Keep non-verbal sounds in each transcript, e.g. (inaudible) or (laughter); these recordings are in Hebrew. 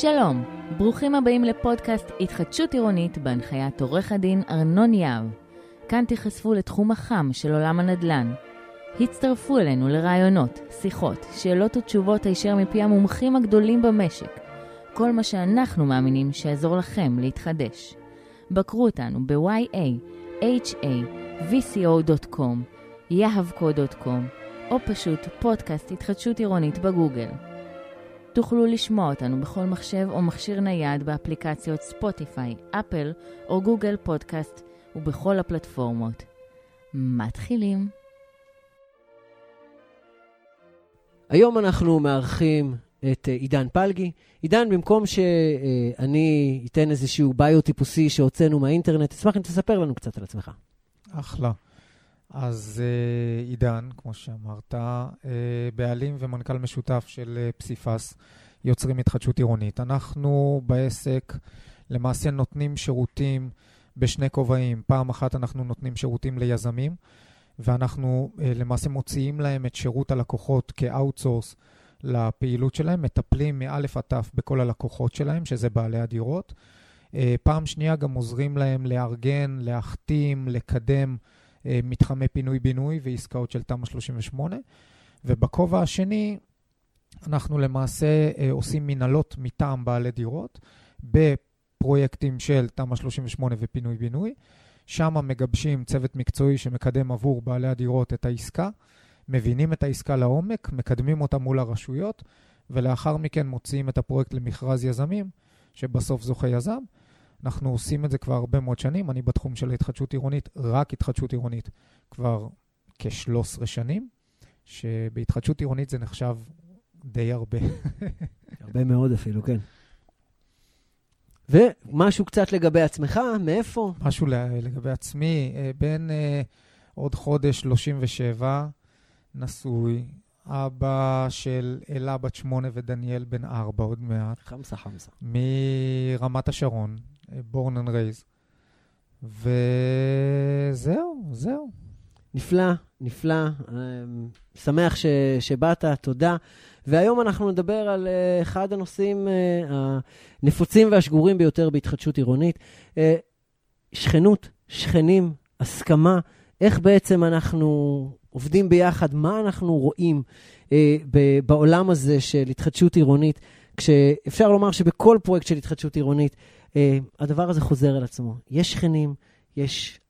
שלום, ברוכים הבאים לפודקאסט התחדשות עירונית בהנחיית עורך הדין ארנון יהב. כאן תיחשפו לתחום החם של עולם הנדל"ן. הצטרפו אלינו לרעיונות, שיחות, שאלות ותשובות הישר מפי המומחים הגדולים במשק. כל מה שאנחנו מאמינים שיעזור לכם להתחדש. בקרו אותנו ב-ya-ha-vco.com, יהבco.com, או פשוט פודקאסט התחדשות עירונית בגוגל. תוכלו לשמוע אותנו בכל מחשב או מכשיר נייד באפליקציות ספוטיפיי, אפל או גוגל פודקאסט ובכל הפלטפורמות. מתחילים. היום אנחנו מארחים את אה, עידן פלגי. עידן, במקום שאני אתן איזשהו ביו טיפוסי שהוצאנו מהאינטרנט, אשמח אם תספר לנו קצת על עצמך. אחלה. אז אה, עידן, כמו שאמרת, אה, בעלים ומנכ"ל משותף של פסיפס, יוצרים התחדשות עירונית. אנחנו בעסק למעשה נותנים שירותים בשני כובעים. פעם אחת אנחנו נותנים שירותים ליזמים, ואנחנו למעשה מוציאים להם את שירות הלקוחות כאוטסורס לפעילות שלהם, מטפלים מאלף עד תף בכל הלקוחות שלהם, שזה בעלי הדירות. פעם שנייה גם עוזרים להם לארגן, להחתים, לקדם מתחמי פינוי-בינוי ועסקאות של תמ"א 38. ובכובע השני, אנחנו למעשה עושים מנהלות מטעם בעלי דירות בפרויקטים של תמ"א 38 ופינוי-בינוי. שם מגבשים צוות מקצועי שמקדם עבור בעלי הדירות את העסקה. מבינים את העסקה לעומק, מקדמים אותה מול הרשויות, ולאחר מכן מוציאים את הפרויקט למכרז יזמים, שבסוף זוכה יזם. אנחנו עושים את זה כבר הרבה מאוד שנים. אני בתחום של התחדשות עירונית, רק התחדשות עירונית, כבר כ-13 שנים, שבהתחדשות עירונית זה נחשב די הרבה. הרבה מאוד אפילו, כן. ומשהו קצת לגבי עצמך, מאיפה? משהו לגבי עצמי, בין uh, עוד חודש 37, נשוי, אבא של אלה בת שמונה ודניאל בן ארבע עוד מעט. חמסה חמסה. מרמת השרון, born and raised. וזהו, זהו. נפלא, נפלא. שמח ש, שבאת, תודה. והיום אנחנו נדבר על uh, אחד הנושאים uh, הנפוצים והשגורים ביותר בהתחדשות עירונית. Uh, שכנות, שכנים, הסכמה, איך בעצם אנחנו עובדים ביחד, מה אנחנו רואים אה, בעולם הזה של התחדשות עירונית, כשאפשר לומר שבכל פרויקט של התחדשות עירונית, אה, הדבר הזה חוזר על עצמו. יש שכנים, יש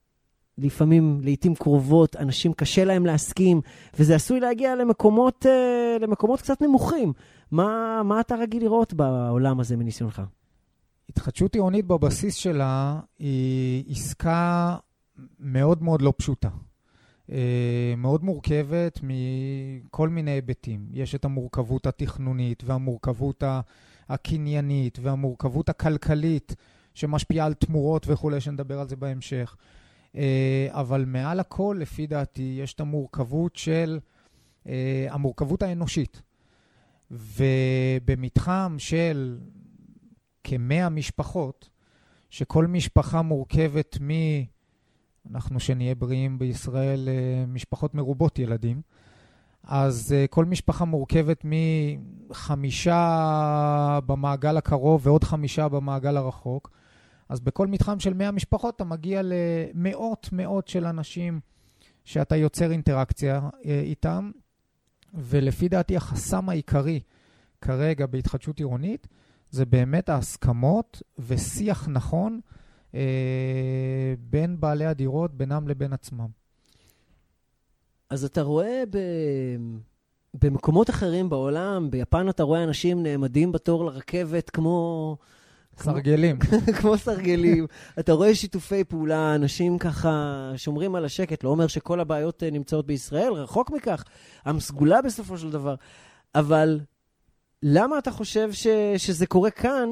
לפעמים, לעיתים קרובות, אנשים קשה להם להסכים, וזה עשוי להגיע למקומות, אה, למקומות קצת נמוכים. מה, מה אתה רגיל לראות בעולם הזה מניסיונך? התחדשות עירונית בבסיס שלה היא עסקה מאוד מאוד לא פשוטה. מאוד מורכבת מכל מיני היבטים. יש את המורכבות התכנונית והמורכבות הקניינית והמורכבות הכלכלית שמשפיעה על תמורות וכולי, שנדבר על זה בהמשך. אבל מעל הכל, לפי דעתי, יש את המורכבות של, המורכבות האנושית. ובמתחם של כמאה משפחות, שכל משפחה מורכבת מ... אנחנו שנהיה בריאים בישראל, משפחות מרובות ילדים. אז כל משפחה מורכבת מחמישה במעגל הקרוב ועוד חמישה במעגל הרחוק. אז בכל מתחם של 100 משפחות אתה מגיע למאות מאות של אנשים שאתה יוצר אינטראקציה איתם. ולפי דעתי החסם העיקרי כרגע בהתחדשות עירונית זה באמת ההסכמות ושיח נכון אה, בין בעלי הדירות, בינם לבין עצמם. אז אתה רואה ב... במקומות אחרים בעולם, ביפן אתה רואה אנשים נעמדים בתור לרכבת כמו... סרגלים. (laughs) כמו סרגלים. אתה רואה שיתופי פעולה, אנשים ככה שומרים על השקט, לא אומר שכל הבעיות נמצאות בישראל, רחוק מכך, עם סגולה בסופו של דבר. אבל למה אתה חושב ש... שזה קורה כאן,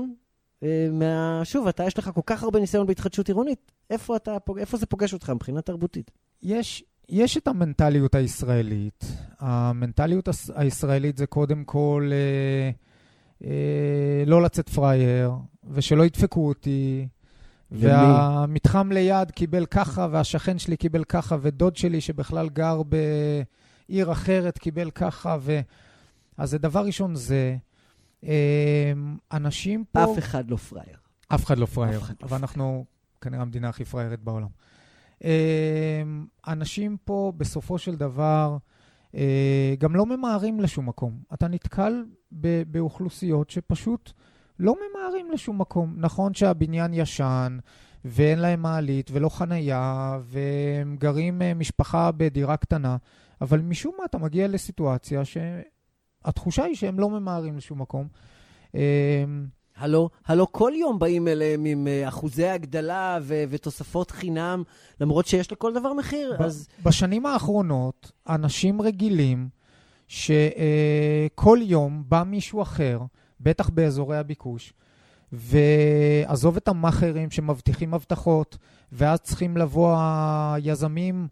מה... שוב, אתה, יש לך כל כך הרבה ניסיון בהתחדשות עירונית, איפה, אתה, איפה זה פוגש אותך מבחינה תרבותית? יש, יש את המנטליות הישראלית. המנטליות הישראלית זה קודם כל אה, אה, לא לצאת פראייר, ושלא ידפקו אותי. והמתחם ליד קיבל ככה, והשכן שלי קיבל ככה, ודוד שלי שבכלל גר בעיר אחרת קיבל ככה. ו... אז זה דבר ראשון זה. אנשים פה... אף אחד לא פראייר. אף אחד לא פראייר, אחד לא ואנחנו כנראה המדינה הכי פראיירת בעולם. אנשים פה, בסופו של דבר, גם לא ממהרים לשום מקום. אתה נתקל באוכלוסיות שפשוט לא ממהרים לשום מקום. נכון שהבניין ישן, ואין להם מעלית ולא חנייה, והם גרים משפחה בדירה קטנה, אבל משום מה אתה מגיע לסיטואציה שהתחושה היא שהם לא ממהרים לשום מקום. הלו, הלו כל יום באים אליהם עם uh, אחוזי הגדלה ו- ותוספות חינם, למרות שיש לכל דבר מחיר, ב- אז... בשנים האחרונות, אנשים רגילים שכל uh, יום בא מישהו אחר, בטח באזורי הביקוש, ועזוב את המאכערים שמבטיחים הבטחות, ואז צריכים לבוא היזמים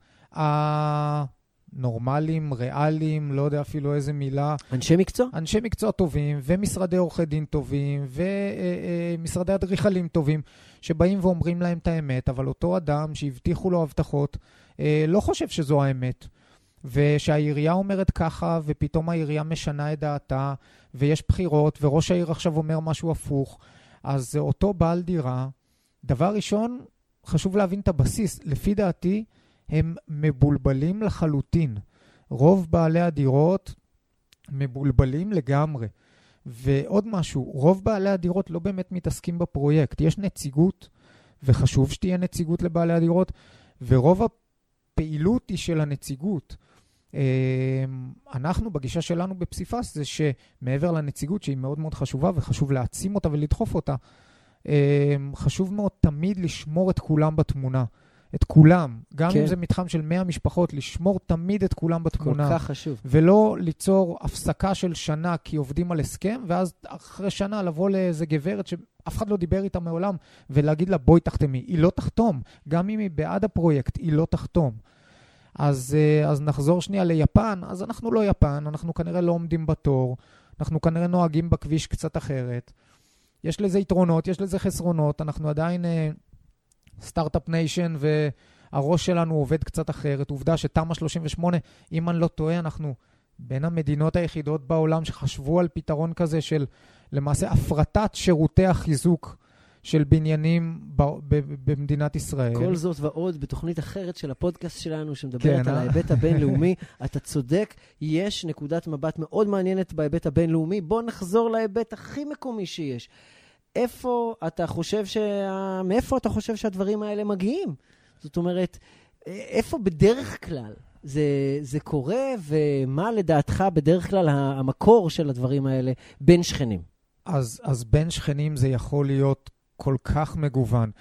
הנורמליים, ריאליים, לא יודע אפילו איזה מילה. אנשי מקצוע? אנשי מקצוע טובים, ומשרדי עורכי דין טובים, ומשרדי אדריכלים טובים, שבאים ואומרים להם את האמת, אבל אותו אדם שהבטיחו לו הבטחות, לא חושב שזו האמת. ושהעירייה אומרת ככה, ופתאום העירייה משנה את דעתה, ויש בחירות, וראש העיר עכשיו אומר משהו הפוך. אז אותו בעל דירה, דבר ראשון, חשוב להבין את הבסיס. לפי דעתי, הם מבולבלים לחלוטין. רוב בעלי הדירות מבולבלים לגמרי. ועוד משהו, רוב בעלי הדירות לא באמת מתעסקים בפרויקט. יש נציגות, וחשוב שתהיה נציגות לבעלי הדירות, ורוב הפעילות היא של הנציגות. אנחנו, בגישה שלנו בפסיפס, זה שמעבר לנציגות, שהיא מאוד מאוד חשובה, וחשוב להעצים אותה ולדחוף אותה, חשוב מאוד תמיד לשמור את כולם בתמונה. את כולם, גם כן. אם זה מתחם של 100 משפחות, לשמור תמיד את כולם בתמונה. כל כך חשוב. ולא ליצור הפסקה של שנה כי עובדים על הסכם, ואז אחרי שנה לבוא לאיזה גברת שאף אחד לא דיבר איתה מעולם, ולהגיד לה, בואי תחתמי. היא לא תחתום. גם אם היא בעד הפרויקט, היא לא תחתום. אז, אז נחזור שנייה ליפן, אז אנחנו לא יפן, אנחנו כנראה לא עומדים בתור, אנחנו כנראה נוהגים בכביש קצת אחרת. יש לזה יתרונות, יש לזה חסרונות, אנחנו עדיין start-up nation והראש שלנו עובד קצת אחרת. עובדה שתמ"א 38, אם אני לא טועה, אנחנו בין המדינות היחידות בעולם שחשבו על פתרון כזה של למעשה הפרטת שירותי החיזוק של בניינים ב- ב- במדינת ישראל. כל זאת ועוד בתוכנית אחרת של הפודקאסט שלנו, שמדברת כן, על ההיבט הבינלאומי. (laughs) אתה צודק, יש נקודת מבט מאוד מעניינת בהיבט הבינלאומי. בוא נחזור להיבט הכי מקומי שיש. איפה אתה חושב שה... מאיפה אתה חושב שהדברים האלה מגיעים? זאת אומרת, איפה בדרך כלל זה, זה קורה, ומה לדעתך בדרך כלל המקור של הדברים האלה בין שכנים? אז, אז בין שכנים זה יכול להיות כל כך מגוון.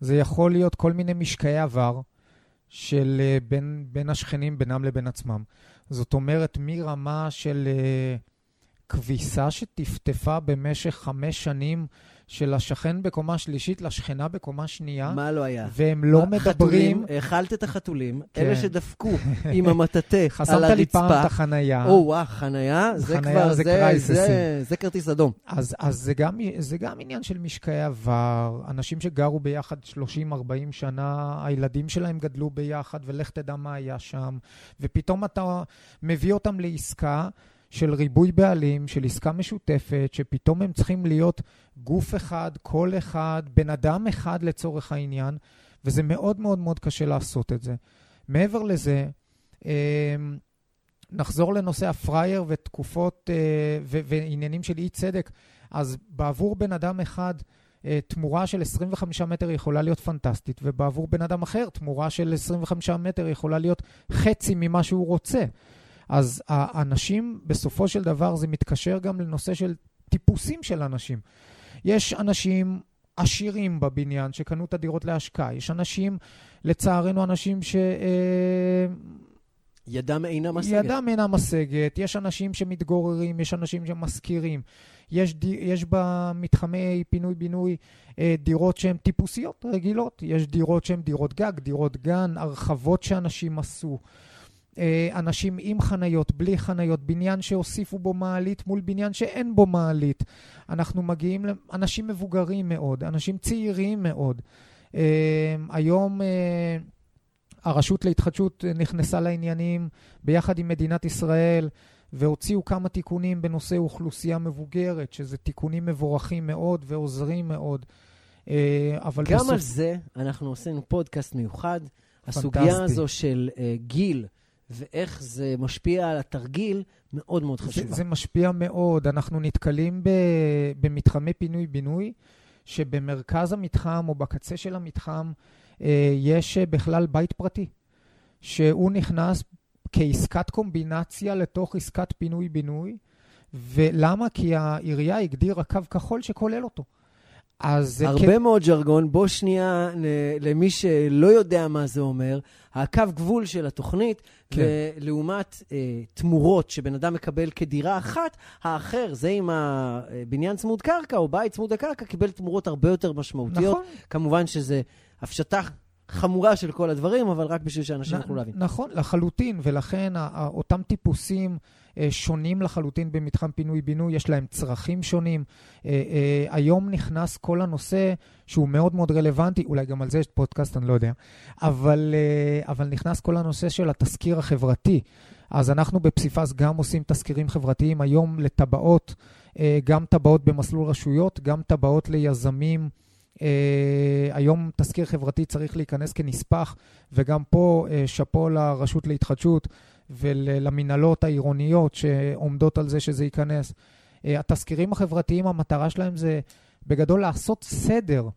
זה יכול להיות כל מיני משקעי עבר של uh, בין, בין השכנים בינם לבין עצמם. זאת אומרת, מרמה של uh, כביסה שטפטפה במשך חמש שנים של השכן בקומה שלישית לשכנה בקומה שנייה. מה לא היה? והם לא מדברים... חתולים, האכלת את החתולים, כן. אלה שדפקו עם המטאטה על הרצפה. חסמת לי פעם את החנייה. או, וואו, חנייה, זה כבר, זה, זה, זה, זה כרטיס אדום. אז, אז זה, גם, זה גם עניין של משקעי עבר, אנשים שגרו ביחד 30-40 שנה, הילדים שלהם גדלו ביחד, ולך תדע מה היה שם, ופתאום אתה מביא אותם לעסקה. של ריבוי בעלים, של עסקה משותפת, שפתאום הם צריכים להיות גוף אחד, קול אחד, בן אדם אחד לצורך העניין, וזה מאוד מאוד מאוד קשה לעשות את זה. מעבר לזה, אמ, נחזור לנושא הפרייר ותקופות אה, ועניינים של אי צדק. אז בעבור בן אדם אחד, אה, תמורה של 25 מטר יכולה להיות פנטסטית, ובעבור בן אדם אחר, תמורה של 25 מטר יכולה להיות חצי ממה שהוא רוצה. אז האנשים, בסופו של דבר, זה מתקשר גם לנושא של טיפוסים של אנשים. יש אנשים עשירים בבניין שקנו את הדירות להשקעה. יש אנשים, לצערנו, אנשים ש... אה, ידם אינה משגת. ידם אינה משגת. יש אנשים שמתגוררים, יש אנשים שמשכירים. יש, ד... יש במתחמי פינוי-בינוי אה, דירות שהן טיפוסיות, רגילות. יש דירות שהן דירות גג, דירות גן, הרחבות שאנשים עשו. אה, אנשים עם חניות, בלי חניות, בניין שהוסיפו בו מעלית מול בניין שאין בו מעלית. אנחנו מגיעים לאנשים מבוגרים מאוד, אנשים צעירים מאוד. אה, היום אה, הרשות להתחדשות נכנסה לעניינים ביחד עם מדינת ישראל, והוציאו כמה תיקונים בנושא אוכלוסייה מבוגרת, שזה תיקונים מבורכים מאוד ועוזרים מאוד. אבל גם בסוף... על זה אנחנו עושים פודקאסט מיוחד. פנטסטי. הסוגיה הזו של uh, גיל ואיך זה משפיע על התרגיל, מאוד מאוד חשובה. זה, זה משפיע מאוד. אנחנו נתקלים ב, במתחמי פינוי-בינוי, שבמרכז המתחם או בקצה של המתחם uh, יש uh, בכלל בית פרטי, שהוא נכנס כעסקת קומבינציה לתוך עסקת פינוי-בינוי. ולמה? כי העירייה הגדירה קו כחול שכולל אותו. אז... הרבה כ... מאוד ז'רגון. בוא שנייה, למי שלא יודע מה זה אומר, הקו גבול של התוכנית, כן. ולעומת אה, תמורות שבן אדם מקבל כדירה אחת, האחר, זה עם הבניין צמוד קרקע או בית צמוד הקרקע, קיבל תמורות הרבה יותר משמעותיות. נכון. כמובן שזה הפשטה חמורה של כל הדברים, אבל רק בשביל שאנשים יוכלו להבין. נכון, לחלוטין, ולכן אותם טיפוסים אה, שונים לחלוטין במתחם פינוי-בינוי, יש להם צרכים שונים. אה, אה, היום נכנס כל הנושא שהוא מאוד מאוד רלוונטי, אולי גם על זה יש פודקאסט, אני לא יודע, אבל, אבל נכנס כל הנושא של התסקיר החברתי. אז אנחנו בפסיפס גם עושים תסקירים חברתיים היום לטבעות, גם טבעות במסלול רשויות, גם טבעות ליזמים. Uh, היום תזכיר חברתי צריך להיכנס כנספח, וגם פה uh, שאפו לרשות להתחדשות ולמנהלות העירוניות שעומדות על זה שזה ייכנס. Uh, התזכירים החברתיים, המטרה שלהם זה בגדול לעשות סדר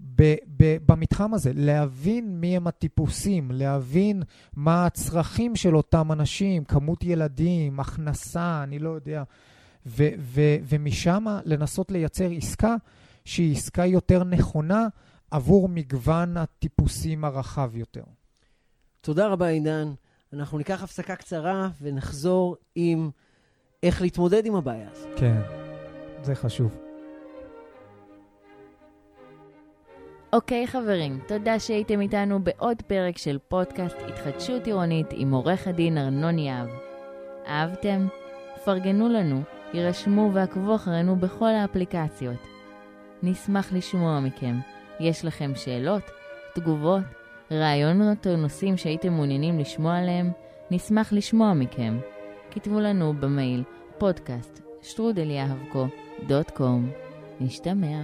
ב- ב- במתחם הזה, להבין מי הם הטיפוסים, להבין מה הצרכים של אותם אנשים, כמות ילדים, הכנסה, אני לא יודע, ו- ו- ומשם לנסות לייצר עסקה שהיא עסקה יותר נכונה עבור מגוון הטיפוסים הרחב יותר. תודה רבה, עידן. אנחנו ניקח הפסקה קצרה ונחזור עם איך להתמודד עם הבעיה הזאת. כן, זה חשוב. אוקיי okay, חברים, תודה שהייתם איתנו בעוד פרק של פודקאסט התחדשות עירונית עם עורך הדין ארנון יהב. אהבתם? פרגנו לנו, יירשמו ועקבו אחרינו בכל האפליקציות. נשמח לשמוע מכם. יש לכם שאלות, תגובות, רעיונות או נושאים שהייתם מעוניינים לשמוע עליהם? נשמח לשמוע מכם. כתבו לנו במייל קום. נשתמע.